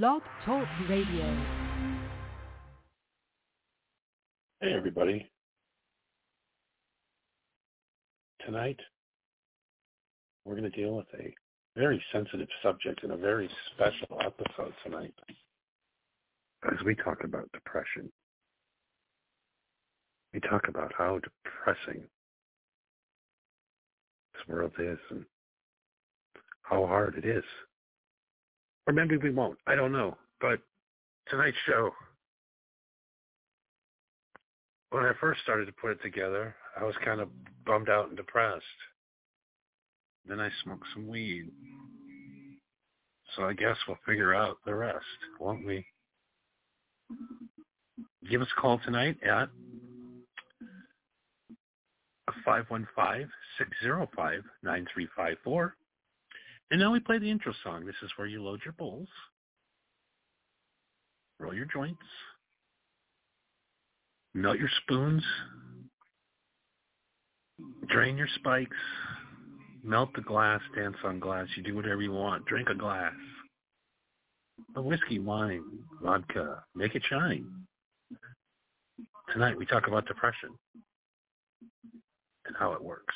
Blog Talk Radio. Hey, everybody. Tonight, we're going to deal with a very sensitive subject in a very special episode tonight as we talk about depression. We talk about how depressing this world is and how hard it is. Or maybe we won't. I don't know. But tonight's show, when I first started to put it together, I was kind of bummed out and depressed. Then I smoked some weed. So I guess we'll figure out the rest, won't we? Give us a call tonight at 515-605-9354. And now we play the intro song. This is where you load your bowls, roll your joints, melt your spoons, drain your spikes, melt the glass, dance on glass. You do whatever you want. Drink a glass. A whiskey, wine, vodka. Make it shine. Tonight we talk about depression and how it works.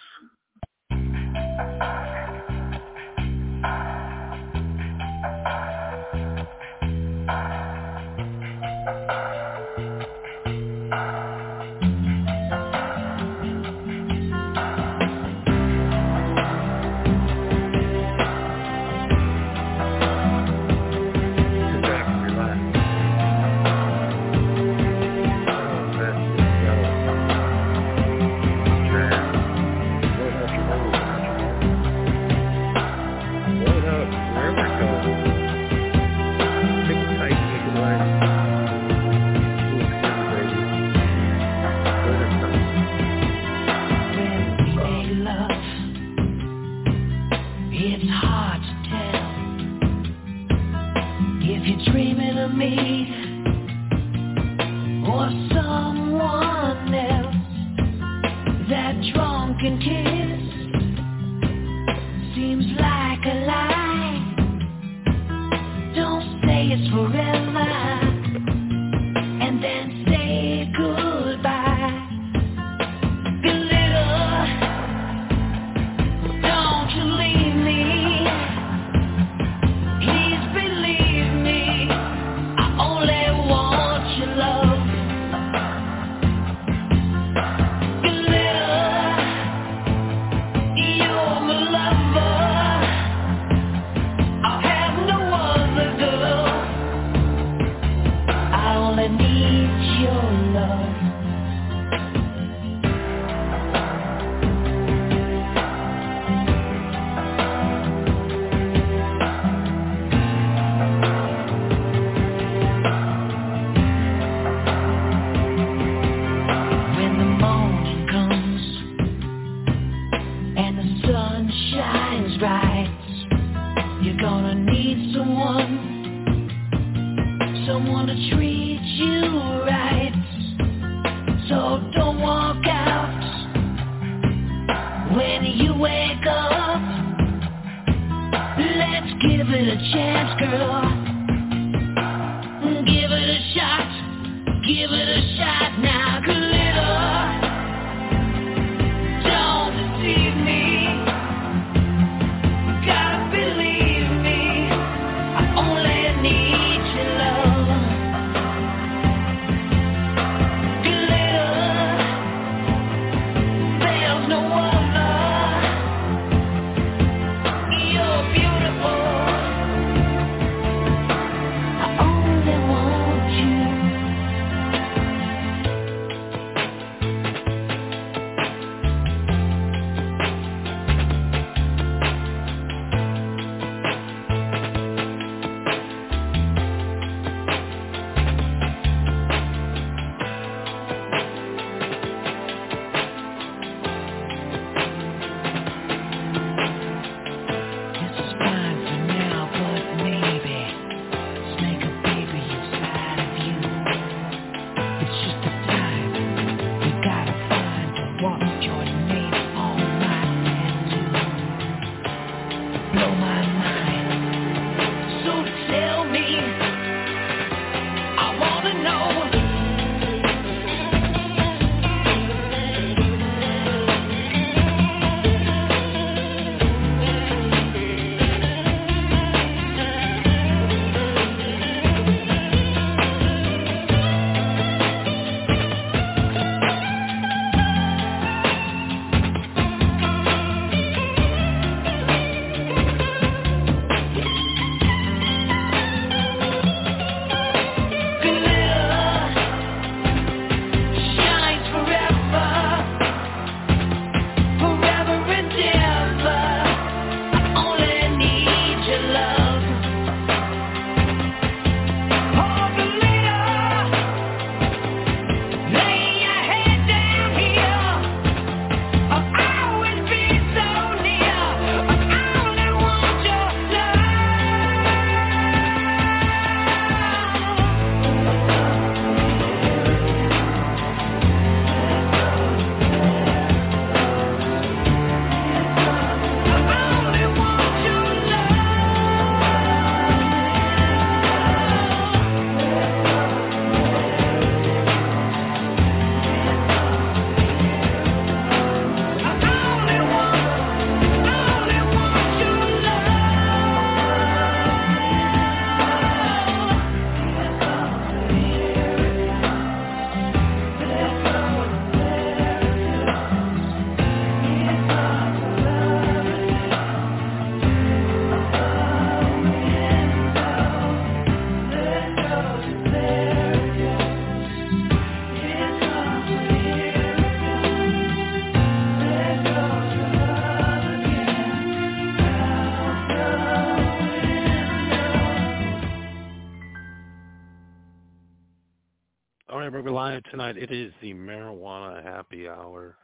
Tonight. It is the marijuana happy hour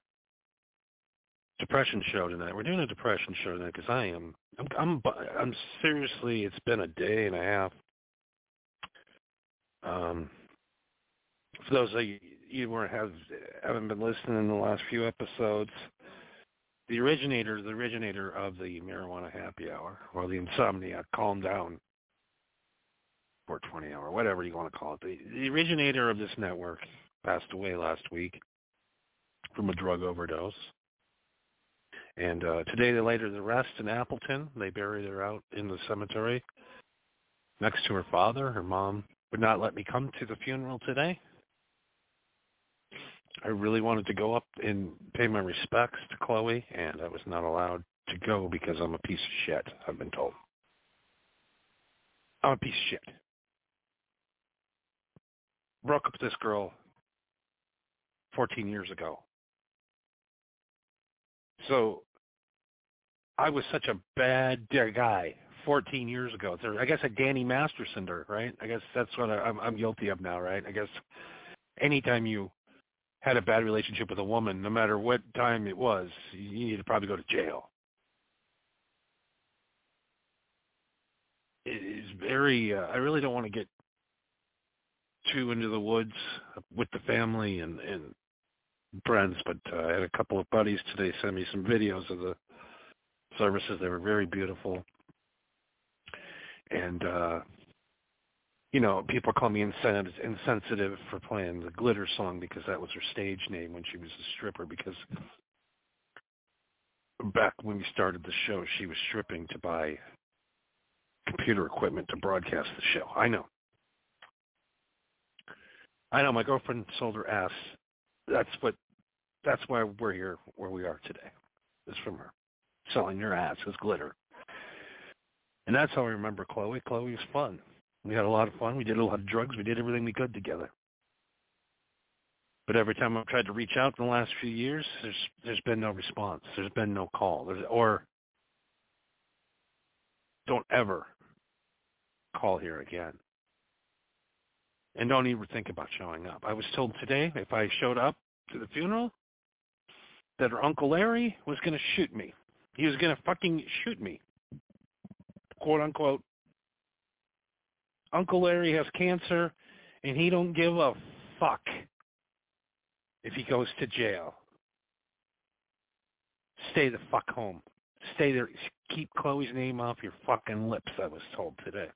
depression show tonight. We're doing a depression show tonight because I am, I'm, I'm, I'm seriously. It's been a day and a half. Um, for those of you you weren't have haven't been listening in the last few episodes, the originator, the originator of the marijuana happy hour or the insomnia, calm down 420 hour, whatever you want to call it. The, the originator of this network passed away last week from a drug overdose. And uh, today they laid her to rest in Appleton. They buried her out in the cemetery next to her father. Her mom would not let me come to the funeral today. I really wanted to go up and pay my respects to Chloe, and I was not allowed to go because I'm a piece of shit, I've been told. I'm a piece of shit broke up with this girl 14 years ago. So I was such a bad guy 14 years ago. I guess a Danny Masterson, right? I guess that's what I'm, I'm guilty of now, right? I guess anytime you had a bad relationship with a woman, no matter what time it was, you need to probably go to jail. It is very. Uh, I really don't want to get too into the woods with the family and and friends, but uh, I had a couple of buddies today send me some videos of the services. They were very beautiful, and uh, you know, people call me insensitive insensitive for playing the glitter song because that was her stage name when she was a stripper. Because back when we started the show, she was stripping to buy computer equipment to broadcast the show. I know. I know my girlfriend sold her ass. That's what. That's why we're here where we are today. Is from her selling your ass as glitter. And that's how I remember Chloe. Chloe was fun. We had a lot of fun. We did a lot of drugs. We did everything we could together. But every time I've tried to reach out in the last few years, there's there's been no response. There's been no call. There's, or don't ever call here again and don't even think about showing up. I was told today if I showed up to the funeral that her Uncle Larry was going to shoot me. He was going to fucking shoot me, quote unquote. Uncle Larry has cancer, and he don't give a fuck if he goes to jail. Stay the fuck home. Stay there. Keep Chloe's name off your fucking lips, I was told today.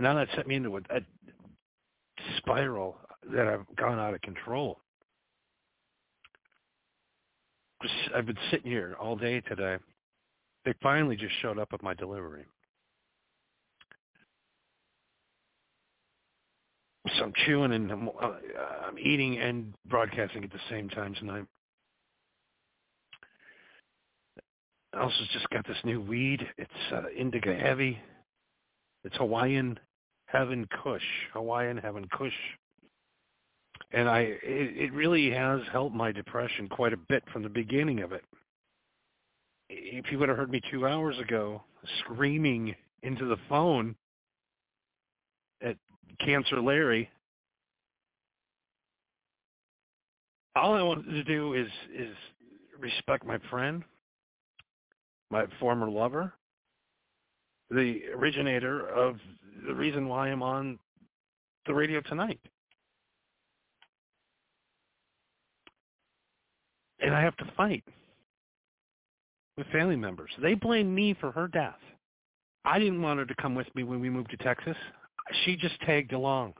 And now that set me into a, a spiral that I've gone out of control. I've been sitting here all day today. They finally just showed up at my delivery. So I'm chewing and I'm, uh, I'm eating and broadcasting at the same time tonight. I also just got this new weed. It's uh, indica heavy. It's Hawaiian Heaven Kush, Hawaiian Heaven Kush. And I, it, it really has helped my depression quite a bit from the beginning of it. If you would have heard me two hours ago screaming into the phone at Cancer Larry, all I wanted to do is is respect my friend, my former lover, the originator of the reason why I'm on the radio tonight. And I have to fight with family members. They blame me for her death. I didn't want her to come with me when we moved to Texas. She just tagged along.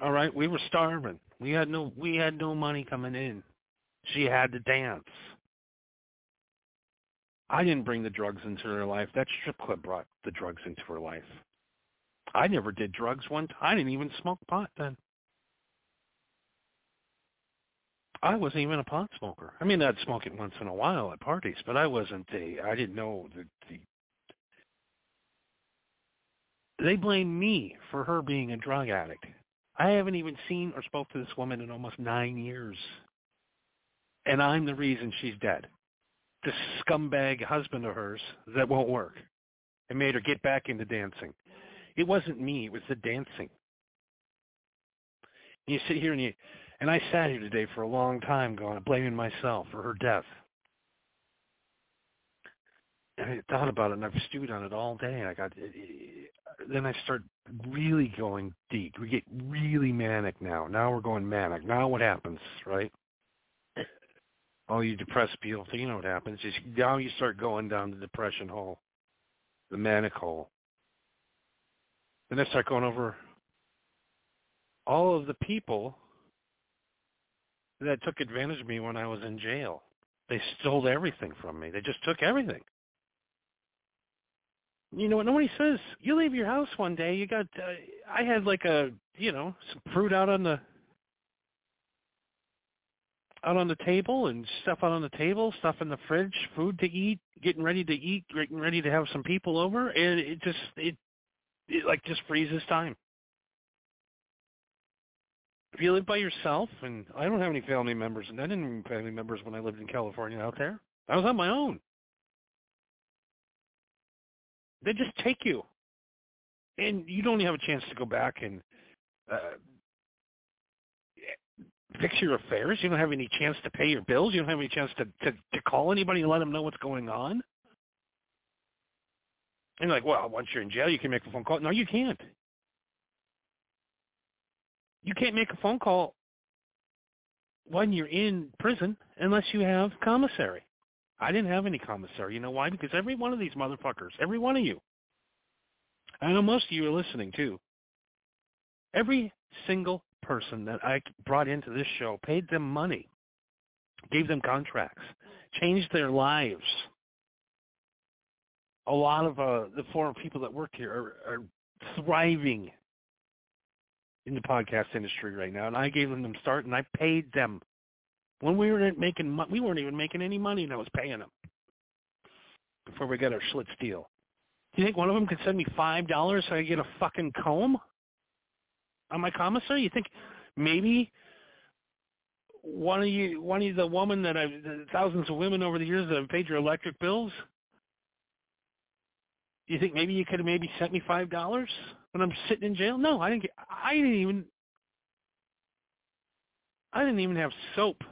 All right, we were starving. We had no we had no money coming in. She had to dance. I didn't bring the drugs into her life. That strip club brought the drugs into her life. I never did drugs one time. I didn't even smoke pot then. I wasn't even a pot smoker. I mean, I'd smoke it once in a while at parties, but I wasn't a. I didn't know the. the they blame me for her being a drug addict. I haven't even seen or spoke to this woman in almost nine years, and I'm the reason she's dead this scumbag husband of hers that won't work and made her get back into dancing. It wasn't me. It was the dancing. And you sit here and you, and I sat here today for a long time going, blaming myself for her death. And I thought about it and I've stewed on it all day. And I got, eh, eh, then I start really going deep. We get really manic now. Now we're going manic. Now what happens, right? All you depressed people, you know what happens. Is now you start going down the depression hole, the manic hole. Then I start going over all of the people that took advantage of me when I was in jail. They stole everything from me. They just took everything. You know what nobody says? You leave your house one day, you got uh, I had like a, you know, some fruit out on the out on the table and stuff out on the table, stuff in the fridge, food to eat, getting ready to eat, getting ready to have some people over, and it just it, it like just freezes time. If you live by yourself, and I don't have any family members, and I didn't have family members when I lived in California out there. I was on my own. They just take you, and you don't have a chance to go back and uh, fix your affairs. You don't have any chance to pay your bills. You don't have any chance to, to, to call anybody and let them know what's going on. And like, well, once you're in jail, you can make a phone call. No, you can't. You can't make a phone call when you're in prison unless you have commissary. I didn't have any commissary. You know why? Because every one of these motherfuckers, every one of you, I know most of you are listening too. Every single person that I brought into this show paid them money, gave them contracts, changed their lives. A lot of uh, the foreign people that work here are, are thriving in the podcast industry right now, and I gave them the start, and I paid them. When we weren't making, mo- we weren't even making any money, and I was paying them before we got our Schlitz deal. Do you think one of them could send me five dollars so I get a fucking comb on my commissary? You think maybe one of you, one of the women that I've thousands of women over the years that have paid your electric bills? You think maybe you could have maybe sent me five dollars when I'm sitting in jail? No, I didn't. Get, I didn't even. I didn't even have soap.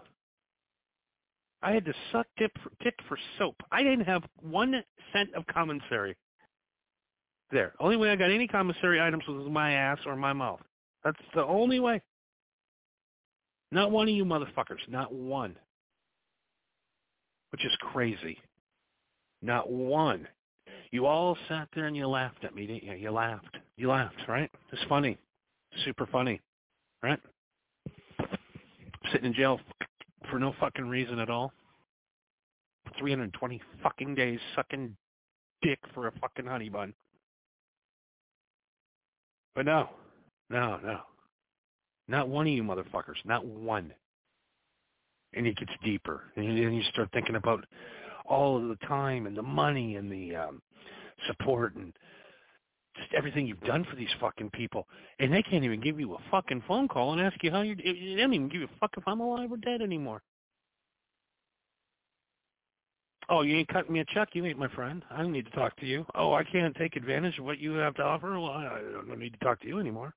I had to suck dip tick for soap. I didn't have one cent of commissary. There. Only way I got any commissary items was my ass or my mouth. That's the only way. Not one of you motherfuckers. Not one. Which is crazy. Not one. You all sat there and you laughed at me, didn't you? You laughed. You laughed, right? It's funny. Super funny. Right? Sitting in jail for no fucking reason at all. 320 fucking days sucking dick for a fucking honey bun. But no, no, no. Not one of you motherfuckers. Not one. And it gets deeper. And then you start thinking about all of the time and the money and the um, support and just everything you've done for these fucking people. And they can't even give you a fucking phone call and ask you how you're... They don't even give you a fuck if I'm alive or dead anymore. Oh, you ain't cutting me a check. You ain't my friend. I don't need to talk to you. Oh, I can't take advantage of what you have to offer. Well, I don't need to talk to you anymore.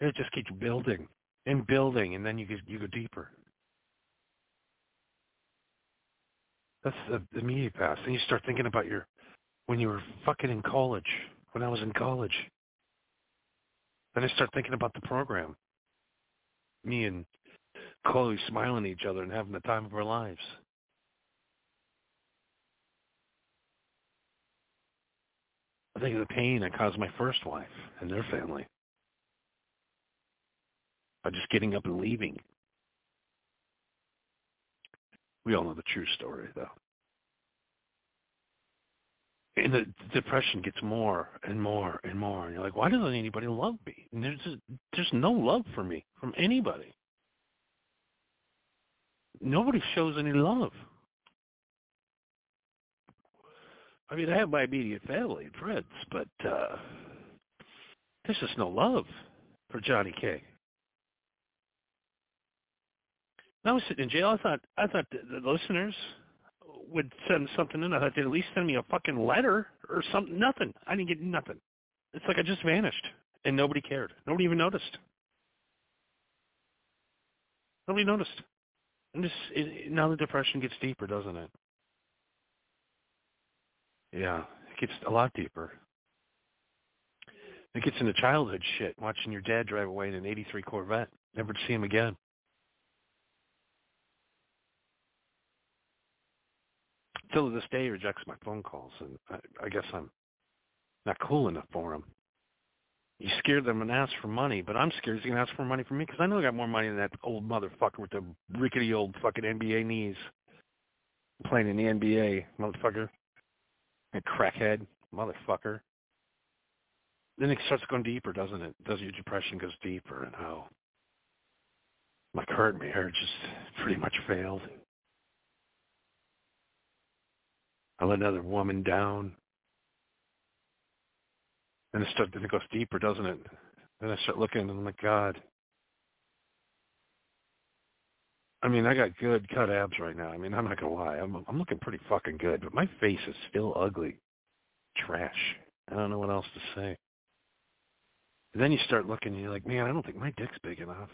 It just keeps building and building, and then you get, you go deeper. That's the, the immediate past. And you start thinking about your when you were fucking in college. When I was in college, then I start thinking about the program. Me and Chloe smiling at each other and having the time of our lives. I think of the pain I caused my first wife and their family by just getting up and leaving. We all know the true story, though. And the depression gets more and more and more, and you're like, why doesn't anybody love me? And there's just, there's no love for me from anybody. Nobody shows any love. I mean, I have my immediate family and friends, but uh, there's just no love for Johnny K. I was sitting in jail. I thought I thought the, the listeners would send something in, I thought they'd at least send me a fucking letter or something. Nothing. I didn't get nothing. It's like I just vanished and nobody cared. Nobody even noticed. Nobody noticed. And this it, now the depression gets deeper, doesn't it? Yeah, it gets a lot deeper. It gets into childhood shit, watching your dad drive away in an 83 Corvette, never to see him again. Till to this day, rejects my phone calls, and I, I guess I'm not cool enough for him. He scared them and asked for money, but I'm scared he's going to ask for money from me because I know I got more money than that old motherfucker with the rickety old fucking NBA knees playing in the NBA, motherfucker. A crackhead, motherfucker then it starts going deeper, doesn't it? Does your depression goes deeper and how my current marriage just pretty much failed. I let another woman down. And it starts then it goes deeper, doesn't it? Then I start looking and I'm like, God. I mean, I got good cut abs right now. I mean, I'm not gonna lie. I'm I'm looking pretty fucking good, but my face is still ugly. Trash. I don't know what else to say. And then you start looking and you're like, man, I don't think my dick's big enough.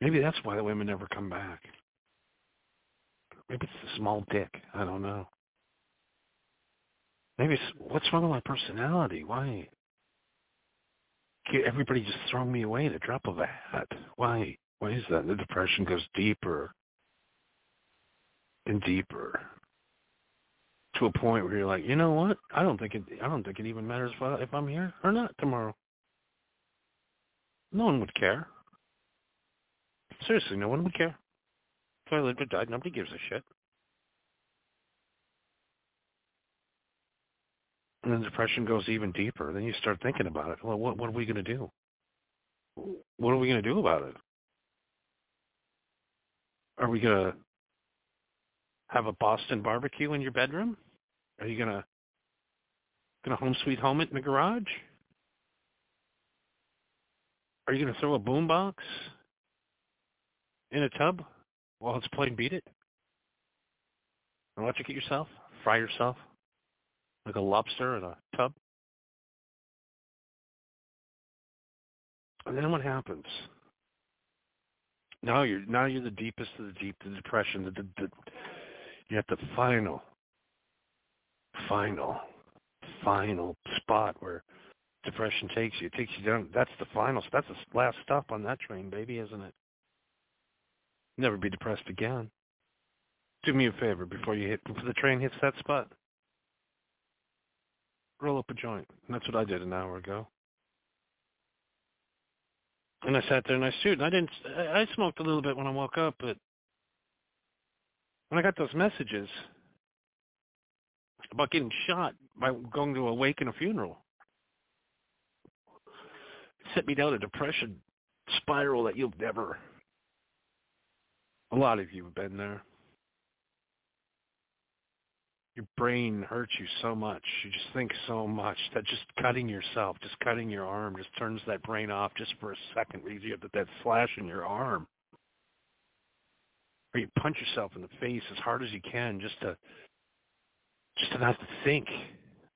Maybe that's why the women never come back. Maybe it's a small dick. I don't know. Maybe it's what's wrong with my personality? Why? Everybody just throw me away at a drop of a hat? Why? Why is that? The depression goes deeper and deeper to a point where you're like, you know what? I don't think it. I don't think it even matters if, I, if I'm here or not tomorrow. No one would care. Seriously, no one would care. I lived or died, nobody gives a shit. And then depression goes even deeper. Then you start thinking about it. Well, what, what are we going to do? What are we going to do about it? Are we going to have a Boston barbecue in your bedroom? Are you going to going to home sweet home it in the garage? Are you going to throw a boombox in a tub while play and Beat It? Electrocute yourself? Fry yourself like a lobster in a tub? And then what happens? Now you're now you're the deepest of the deep, the depression, the, the, the you're at the final, final, final spot where depression takes you. It takes you down. That's the final. That's the last stop on that train, baby, isn't it? Never be depressed again. Do me a favor before you hit before the train hits that spot. Roll up a joint. And that's what I did an hour ago. And I sat there and I stewed. And I didn't. I smoked a little bit when I woke up, but when I got those messages about getting shot by going to a wake and a funeral, set me down a depression spiral that you'll never. A lot of you have been there. Your brain hurts you so much. You just think so much that just cutting yourself, just cutting your arm, just turns that brain off just for a second. Because you have that slash in your arm, or you punch yourself in the face as hard as you can, just to, just to not to think,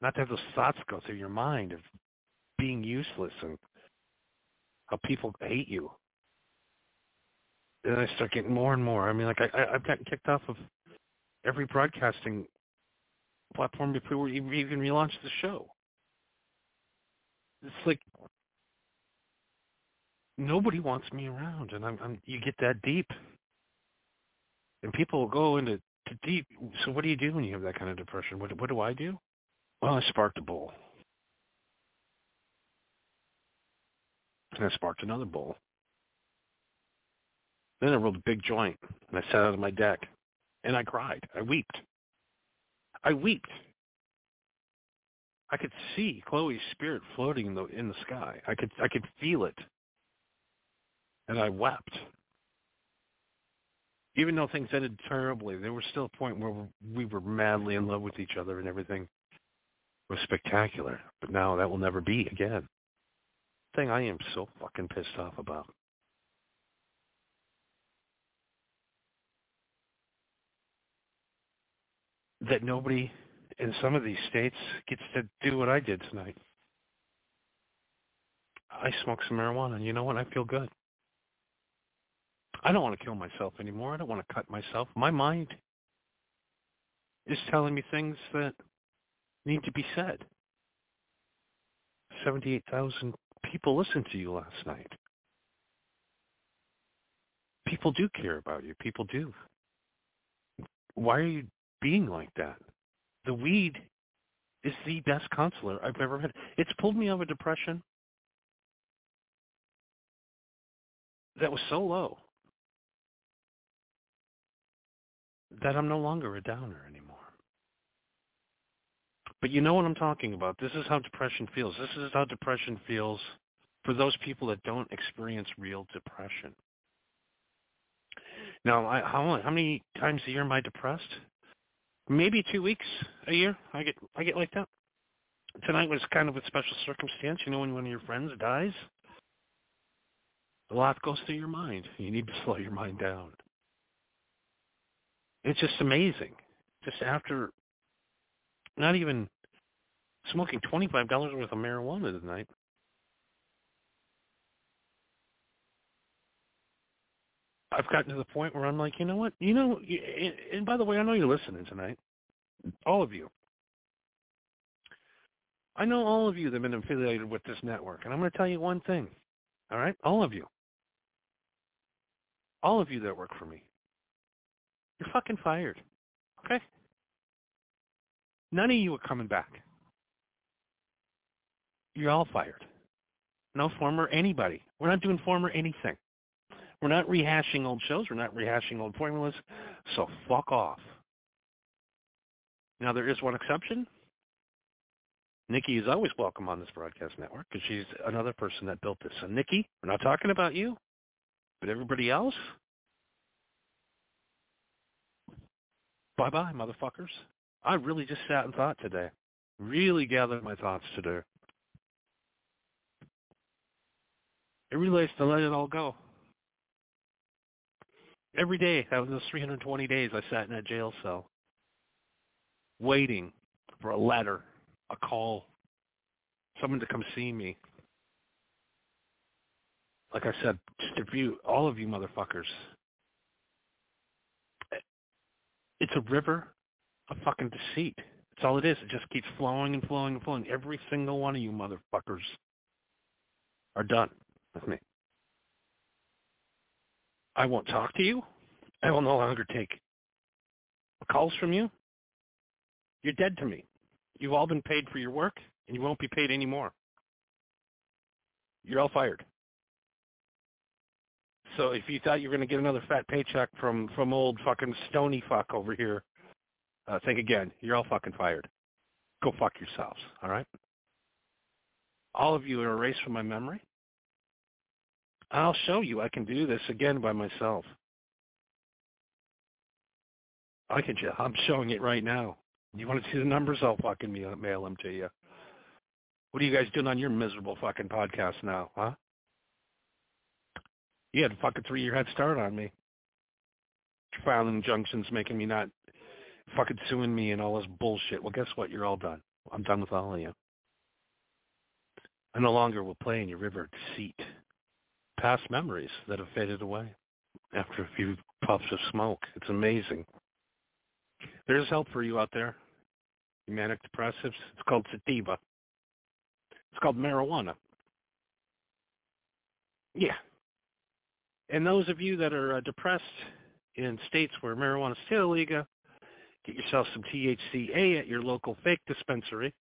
not to have those thoughts go through your mind of being useless and how people hate you. And I start getting more and more. I mean, like I, I I've gotten kicked off of every broadcasting platform before we even relaunched the show. It's like nobody wants me around, and I'm, I'm you get that deep, and people will go into to deep. So what do you do when you have that kind of depression? What what do I do? Well, I sparked a bowl. and I sparked another bowl. Then I rolled a big joint, and I sat out on my deck, and I cried. I wept. I wept. I could see Chloe's spirit floating in the in the sky. I could I could feel it, and I wept. Even though things ended terribly, there was still a point where we were madly in love with each other, and everything was spectacular. But now that will never be again thing I am so fucking pissed off about. That nobody in some of these states gets to do what I did tonight. I smoked some marijuana, and you know what? I feel good. I don't want to kill myself anymore. I don't want to cut myself. My mind is telling me things that need to be said. 78,000 people listened to you last night. People do care about you. People do. Why are you being like that? The weed is the best counselor I've ever had. It's pulled me out of a depression that was so low that I'm no longer a downer anymore. But you know what I'm talking about. This is how depression feels. This is how depression feels for those people that don't experience real depression. Now, I, how, how many times a year am I depressed? Maybe two weeks a year. I get I get like that. Tonight was kind of a special circumstance. You know, when one of your friends dies, a lot goes through your mind. You need to slow your mind down. It's just amazing. Just after not even smoking $25 worth of marijuana tonight. I've gotten to the point where I'm like, you know what? You know, and by the way, I know you're listening tonight. All of you. I know all of you that have been affiliated with this network, and I'm going to tell you one thing. All right? All of you. All of you that work for me. You're fucking fired. Okay? None of you are coming back. You're all fired. No former anybody. We're not doing former anything. We're not rehashing old shows. We're not rehashing old formulas. So fuck off. Now there is one exception. Nikki is always welcome on this broadcast network because she's another person that built this. So Nikki, we're not talking about you, but everybody else, bye-bye, motherfuckers. I really just sat and thought today. Really gathered my thoughts today. It relates to let it all go. Every day, out of those 320 days, I sat in a jail cell, waiting for a letter, a call, someone to come see me. Like I said, just few, all of you motherfuckers. It's a river a fucking deceit. That's all it is. It just keeps flowing and flowing and flowing. Every single one of you motherfuckers are done with me. I won't talk to you. I will no longer take calls from you. You're dead to me. You've all been paid for your work, and you won't be paid anymore. You're all fired. So if you thought you were going to get another fat paycheck from from old fucking stony fuck over here uh, think again. You're all fucking fired. Go fuck yourselves. All right. All of you are erased from my memory. I'll show you I can do this again by myself. I can. I'm showing it right now. You want to see the numbers? I'll fucking mail them to you. What are you guys doing on your miserable fucking podcast now, huh? You had a fucking three-year head start on me. Filing injunctions making me not fucking suing me and all this bullshit. Well, guess what? You're all done. I'm done with all of you. I no longer will play in your river deceit. Past memories that have faded away after a few puffs of smoke. It's amazing. There's help for you out there. You manic depressives. It's called sativa. It's called marijuana. Yeah. And those of you that are uh, depressed in states where marijuana is still illegal, Get yourself some THCA at your local fake dispensary.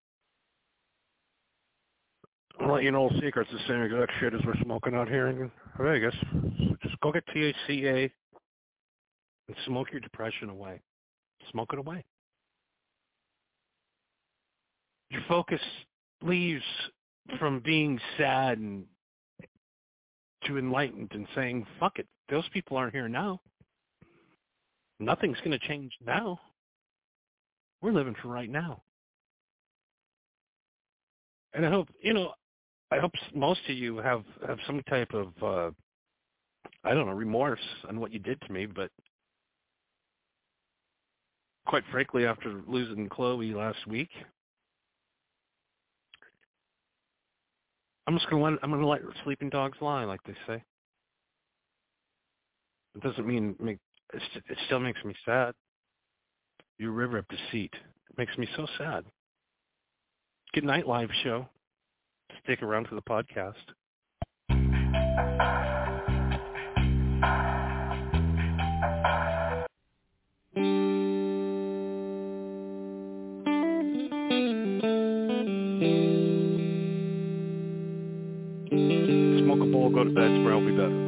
I'll let you know secrets the same exact shit as we're smoking out here in Vegas. Just go get THCA and smoke your depression away. Smoke it away. Your focus leaves from being sad and to enlightened and saying, fuck it, those people aren't here now. Nothing's going to change now. We're living for right now. And I hope, you know, I hope most of you have, have some type of, uh, I don't know, remorse on what you did to me, but quite frankly, after losing Chloe last week, I'm just gonna let I'm gonna let sleeping dogs lie, like they say. It doesn't mean make it still makes me sad. You river of deceit. It makes me so sad. Good night, live show. Stick around for the podcast. Smoke a bowl, go to bed. Tomorrow will be better.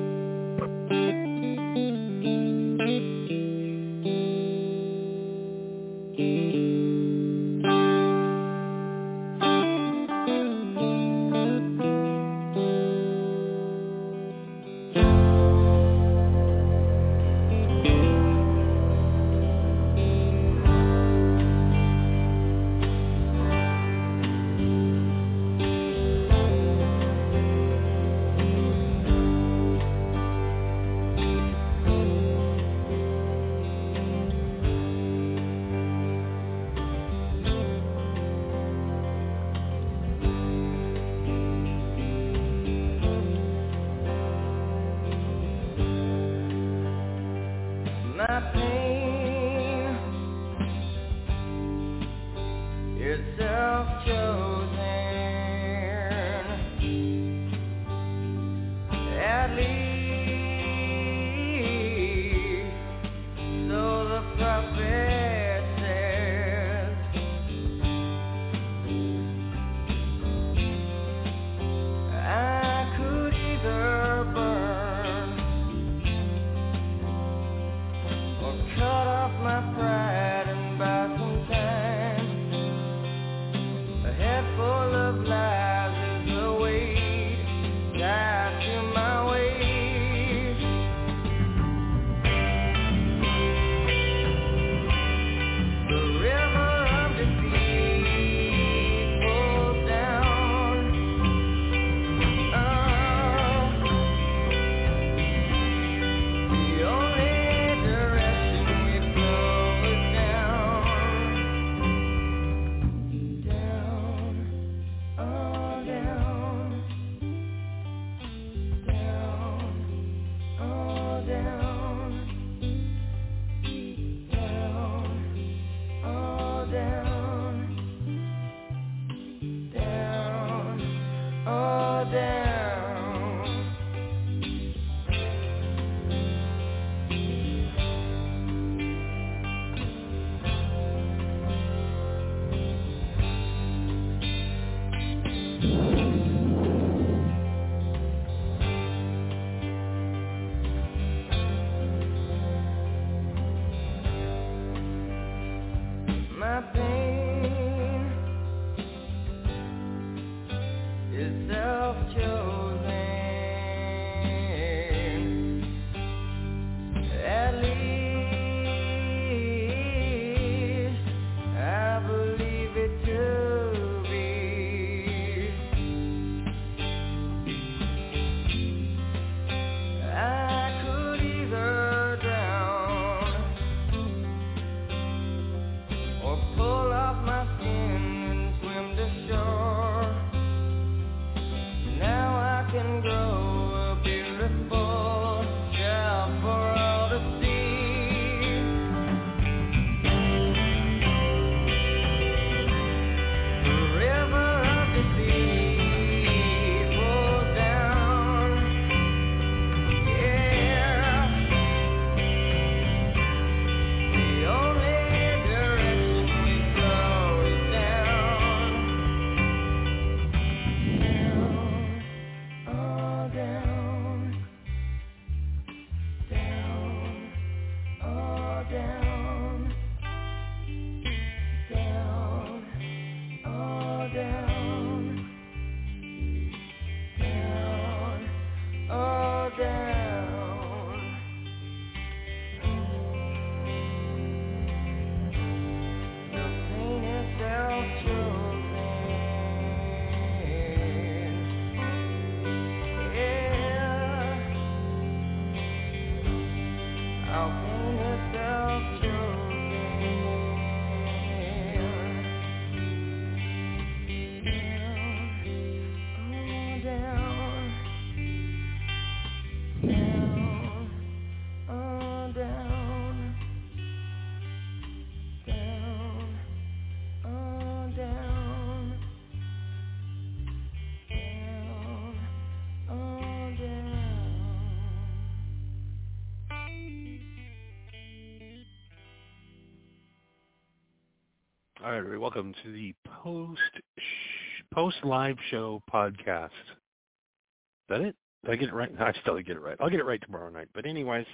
Everybody. Welcome to the post sh- post live show podcast. Is that it? Did I get it right? I still get it right. I'll get it right tomorrow night. But anyways,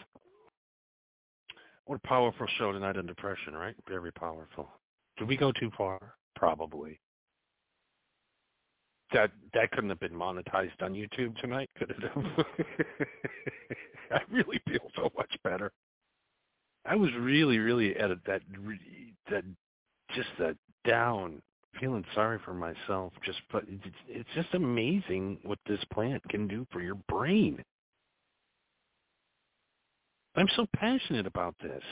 what a powerful show tonight on depression, right? Very powerful. Did we go too far? Probably. That that couldn't have been monetized on YouTube tonight, could it have? I really feel so much better. I was really, really at a, that that just that down, feeling sorry for myself. Just but it's, it's just amazing what this plant can do for your brain. I'm so passionate about this.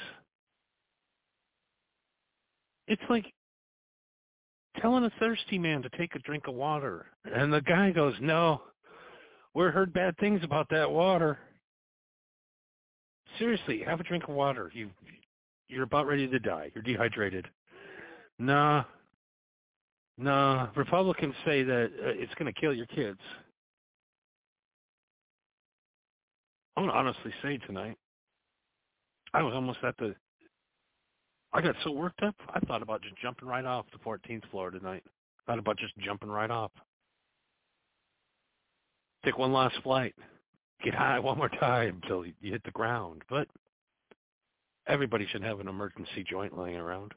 It's like telling a thirsty man to take a drink of water, and the guy goes, "No, we heard bad things about that water." Seriously, have a drink of water. You you're about ready to die. You're dehydrated. Nah. Nah. Republicans say that uh, it's going to kill your kids. I'm going to honestly say tonight, I was almost at the. I got so worked up, I thought about just jumping right off the 14th floor tonight. Thought about just jumping right off. Take one last flight. Get high one more time until you hit the ground. But everybody should have an emergency joint laying around.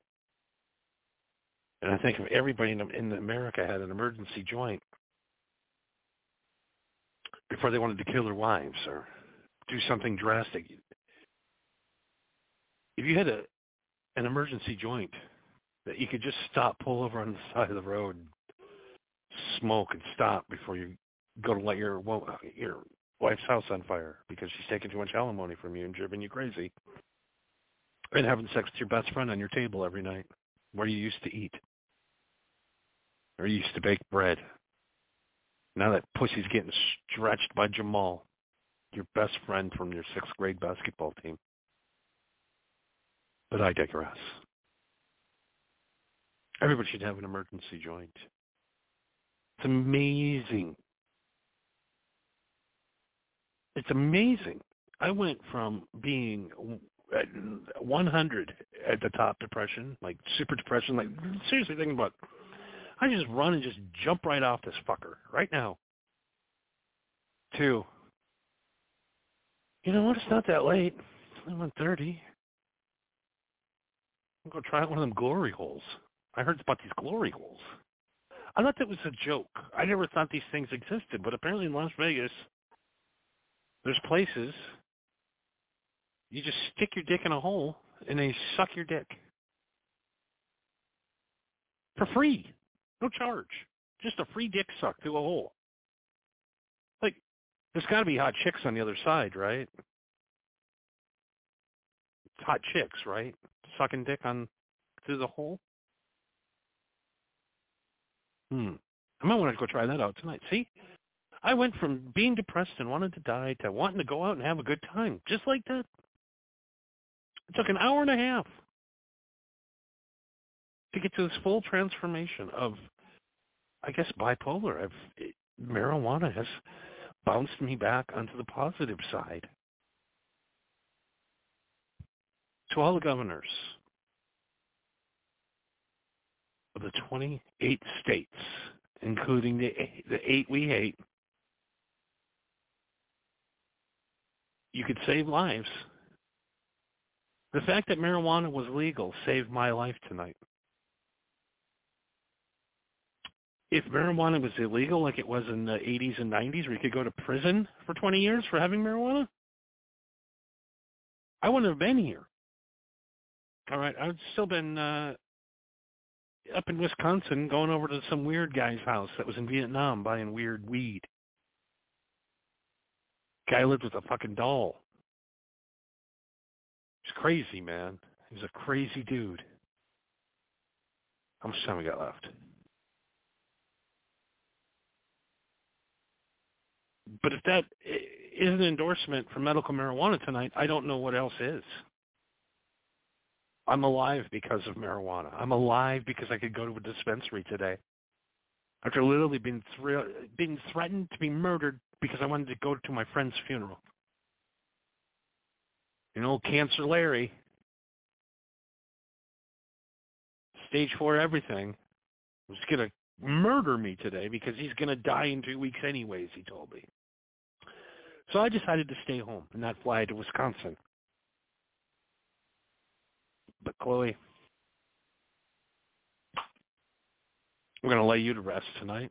And I think if everybody in, in America had an emergency joint before they wanted to kill their wives or do something drastic, if you had a an emergency joint that you could just stop, pull over on the side of the road, smoke, and stop before you go to light your your wife's house on fire because she's taking too much alimony from you and driven you crazy, and having sex with your best friend on your table every night where you used to eat or you used to bake bread. Now that pussy's getting stretched by Jamal, your best friend from your sixth grade basketball team. But I digress. Everybody should have an emergency joint. It's amazing. It's amazing. I went from being 100 at the top depression, like super depression, like seriously thinking about, I just run and just jump right off this fucker right now. Two. you know what? It's not that late. I'm 130. I'm going to try out one of them glory holes. I heard about these glory holes. I thought that was a joke. I never thought these things existed, but apparently in Las Vegas, there's places you just stick your dick in a hole and they suck your dick for free, no charge, just a free dick suck through a hole. Like, there's got to be hot chicks on the other side, right? hot chicks, right? Sucking dick on through the hole. Hmm. I might want to go try that out tonight. See, I went from being depressed and wanting to die to wanting to go out and have a good time, just like that. It took an hour and a half to get to this full transformation of, I guess, bipolar. I've, it, marijuana has bounced me back onto the positive side. to all the governors of the 28 states, including the, the eight we hate, you could save lives. The fact that marijuana was legal saved my life tonight. If marijuana was illegal like it was in the 80s and 90s where you could go to prison for 20 years for having marijuana, I wouldn't have been here. All right, I've still been uh, up in Wisconsin, going over to some weird guy's house that was in Vietnam buying weird weed. Guy lived with a fucking doll. He's crazy, man. He's a crazy dude. How much time we got left? But if that is an endorsement for medical marijuana tonight, I don't know what else is. I'm alive because of marijuana. I'm alive because I could go to a dispensary today. After literally being, thr- being threatened to be murdered because I wanted to go to my friend's funeral. You know, Cancer Larry stage four everything. Was gonna murder me today because he's gonna die in two weeks anyways. He told me. So I decided to stay home and not fly to Wisconsin. But Chloe, we're going to lay you to rest tonight.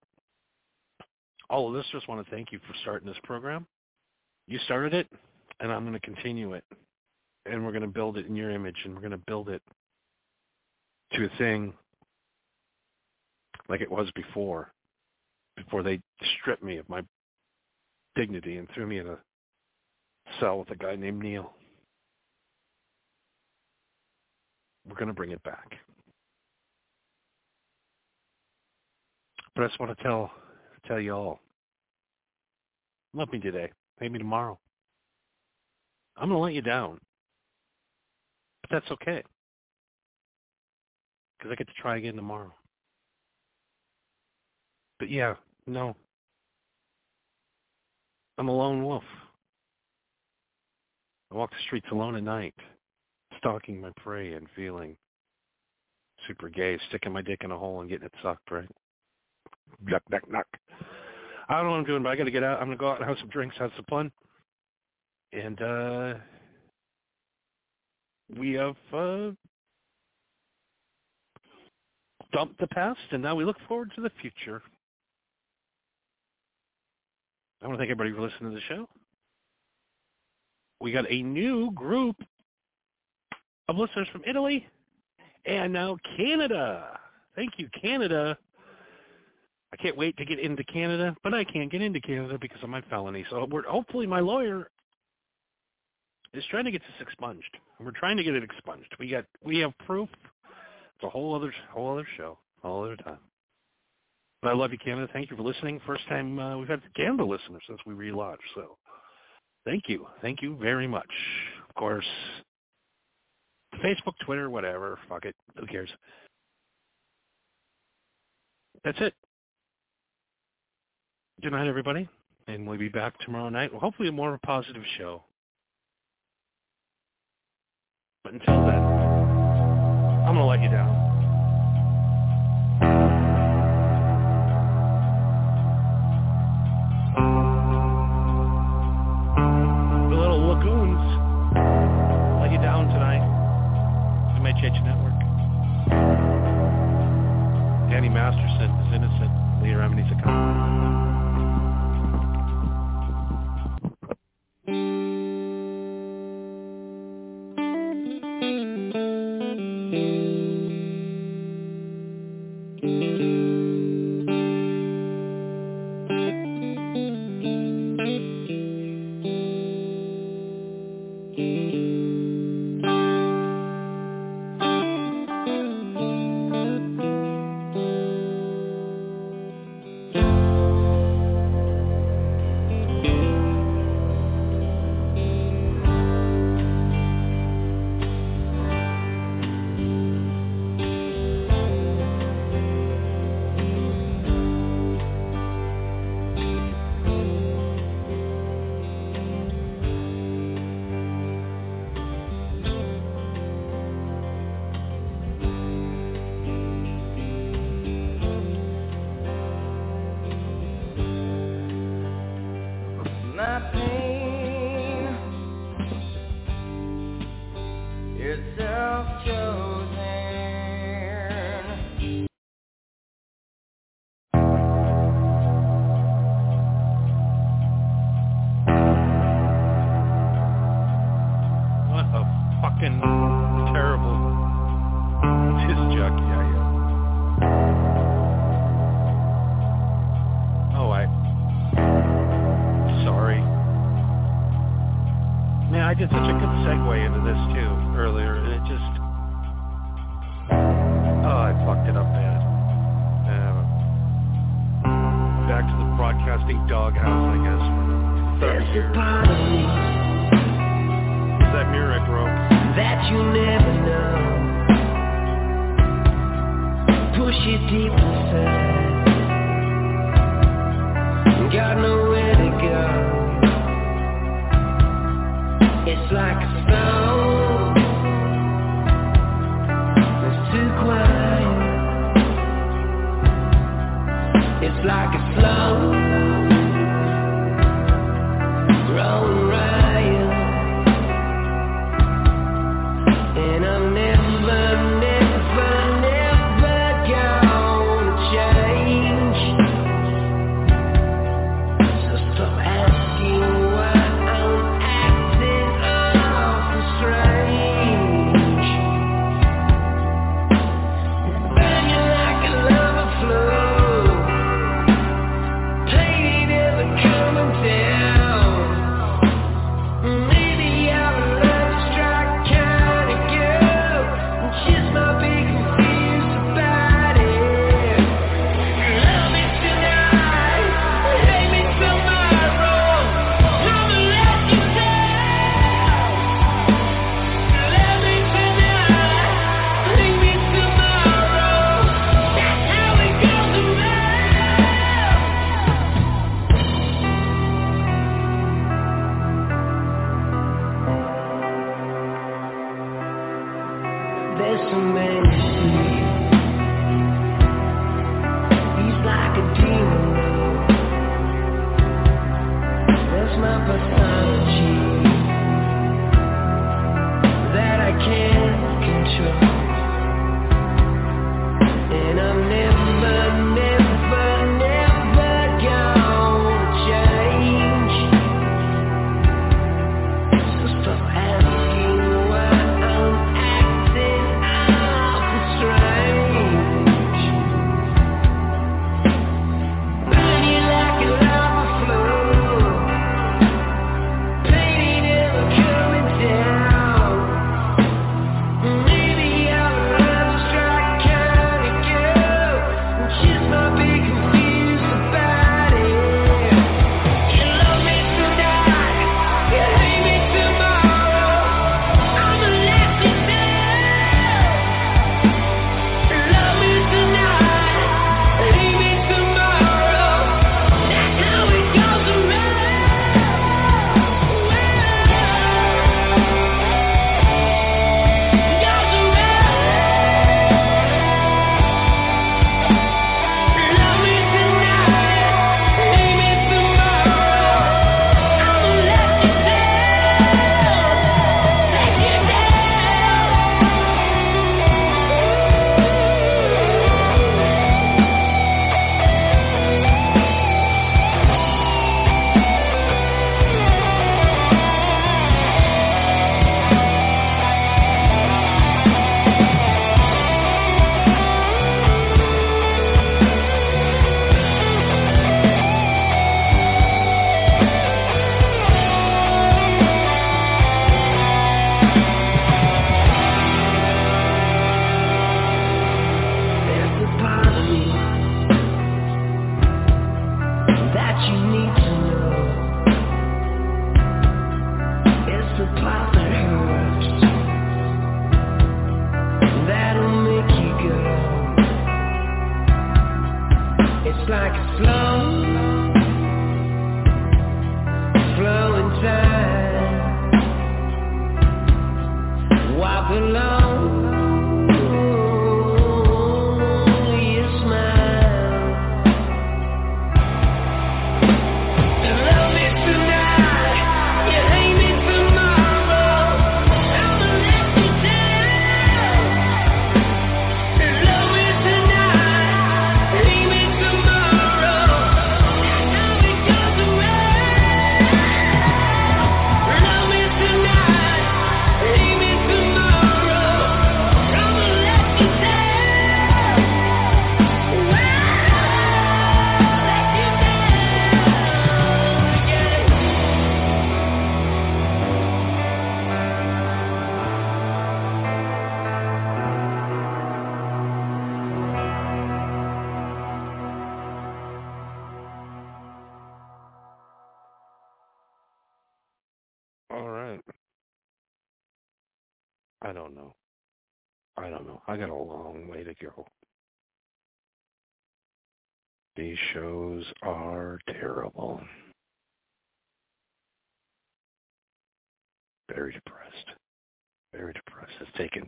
All of listeners want to thank you for starting this program. You started it, and I'm going to continue it. And we're going to build it in your image, and we're going to build it to a thing like it was before, before they stripped me of my dignity and threw me in a cell with a guy named Neil. We're going to bring it back. But I just want to tell tell you all, love me today, maybe tomorrow. I'm going to let you down, but that's okay because I get to try again tomorrow. But yeah, no, I'm a lone wolf. I walk the streets alone at night, stalking my prey and feeling super gay, sticking my dick in a hole and getting it sucked, right? Duck, duck, duck. I don't know what I'm doing, but I got to get out. I'm going to go out and have some drinks, have some fun. And uh we have uh dumped the past, and now we look forward to the future. I want to thank everybody for listening to the show. We got a new group of listeners from Italy and now Canada. Thank you, Canada. I can't wait to get into Canada, but I can't get into Canada because of my felony. So hopefully my lawyer is trying to get this expunged. We're trying to get it expunged. We got we have proof. It's a whole other whole other show, whole other time. But I love you, Canada. Thank you for listening. First time uh, we've had Canada listeners since we relaunched. So thank you. Thank you very much. Of course, Facebook, Twitter, whatever. Fuck it. Who cares? That's it. Good night, everybody. And we'll be back tomorrow night. Hopefully a more positive show. But until then, I'm going to let you down. The little lagoons let you down tonight. The Mecheche Network. Danny Masterson is innocent. Leah Remini's a broadcasting doghouse, I guess, for 30 years. That mirror I broke. that you never know. Push it deep inside. Got nowhere like a slow. I don't know. I don't know. I got a long way to go. These shows are terrible. Very depressed. Very depressed. It's taken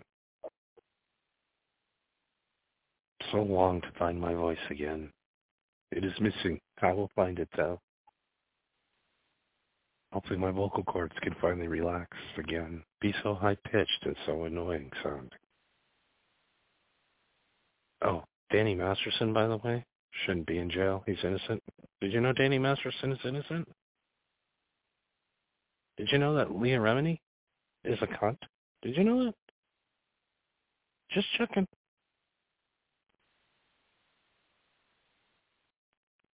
so long to find my voice again. It is missing. I will find it though. Hopefully my vocal cords can finally relax again. Be so high pitched and so annoying sound. Oh, Danny Masterson, by the way, shouldn't be in jail. He's innocent. Did you know Danny Masterson is innocent? Did you know that Leah Remini is a cunt? Did you know that? Just checking.